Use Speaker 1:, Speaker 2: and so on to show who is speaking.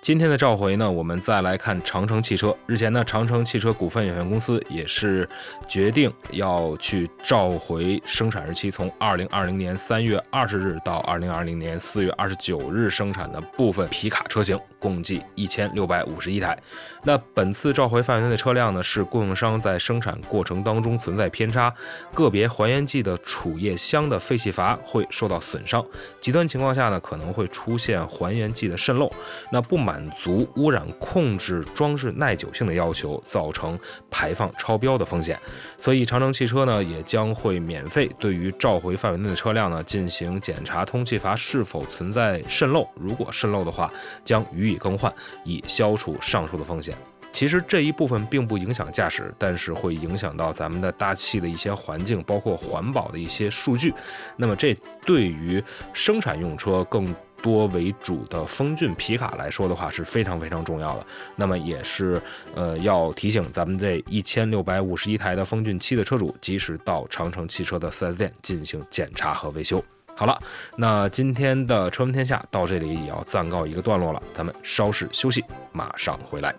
Speaker 1: 今天的召回呢，我们再来看长城汽车。日前呢，长城汽车股份有限公司也是决定要去召回生产日期从二零二零年三月二十日到二零二零年四月二十九日生产的部分皮卡车型，共计一千六百五十一台。那本次召回范围内的车辆呢，是供应商在生产过程当中存在偏差，个别还原剂的储液箱的废气阀会受到损伤，极端情况下呢，可能会出现还原剂的渗漏。那不满。满足污染控制装置耐久性的要求，造成排放超标的风险，所以长城汽车呢也将会免费对于召回范围内的车辆呢进行检查通气阀是否存在渗漏，如果渗漏的话，将予以更换，以消除上述的风险。其实这一部分并不影响驾驶，但是会影响到咱们的大气的一些环境，包括环保的一些数据。那么这对于生产用车更。多为主的风骏皮卡来说的话是非常非常重要的，那么也是呃要提醒咱们这一千六百五十一台的风骏七的车主，及时到长城汽车的 4S 店进行检查和维修。好了，那今天的车闻天下到这里也要暂告一个段落了，咱们稍事休息，马上回来。